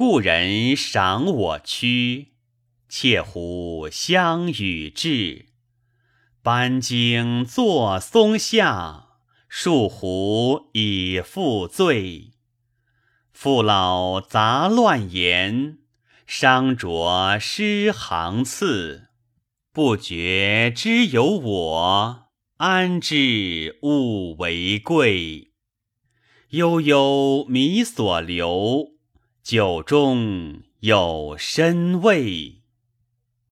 故人赏我躯，妾乎相与至。班荆坐松下，树胡已复醉。父老杂乱言，伤着诗行次。不觉知有我，安知物为贵？悠悠迷所留，酒中有深味。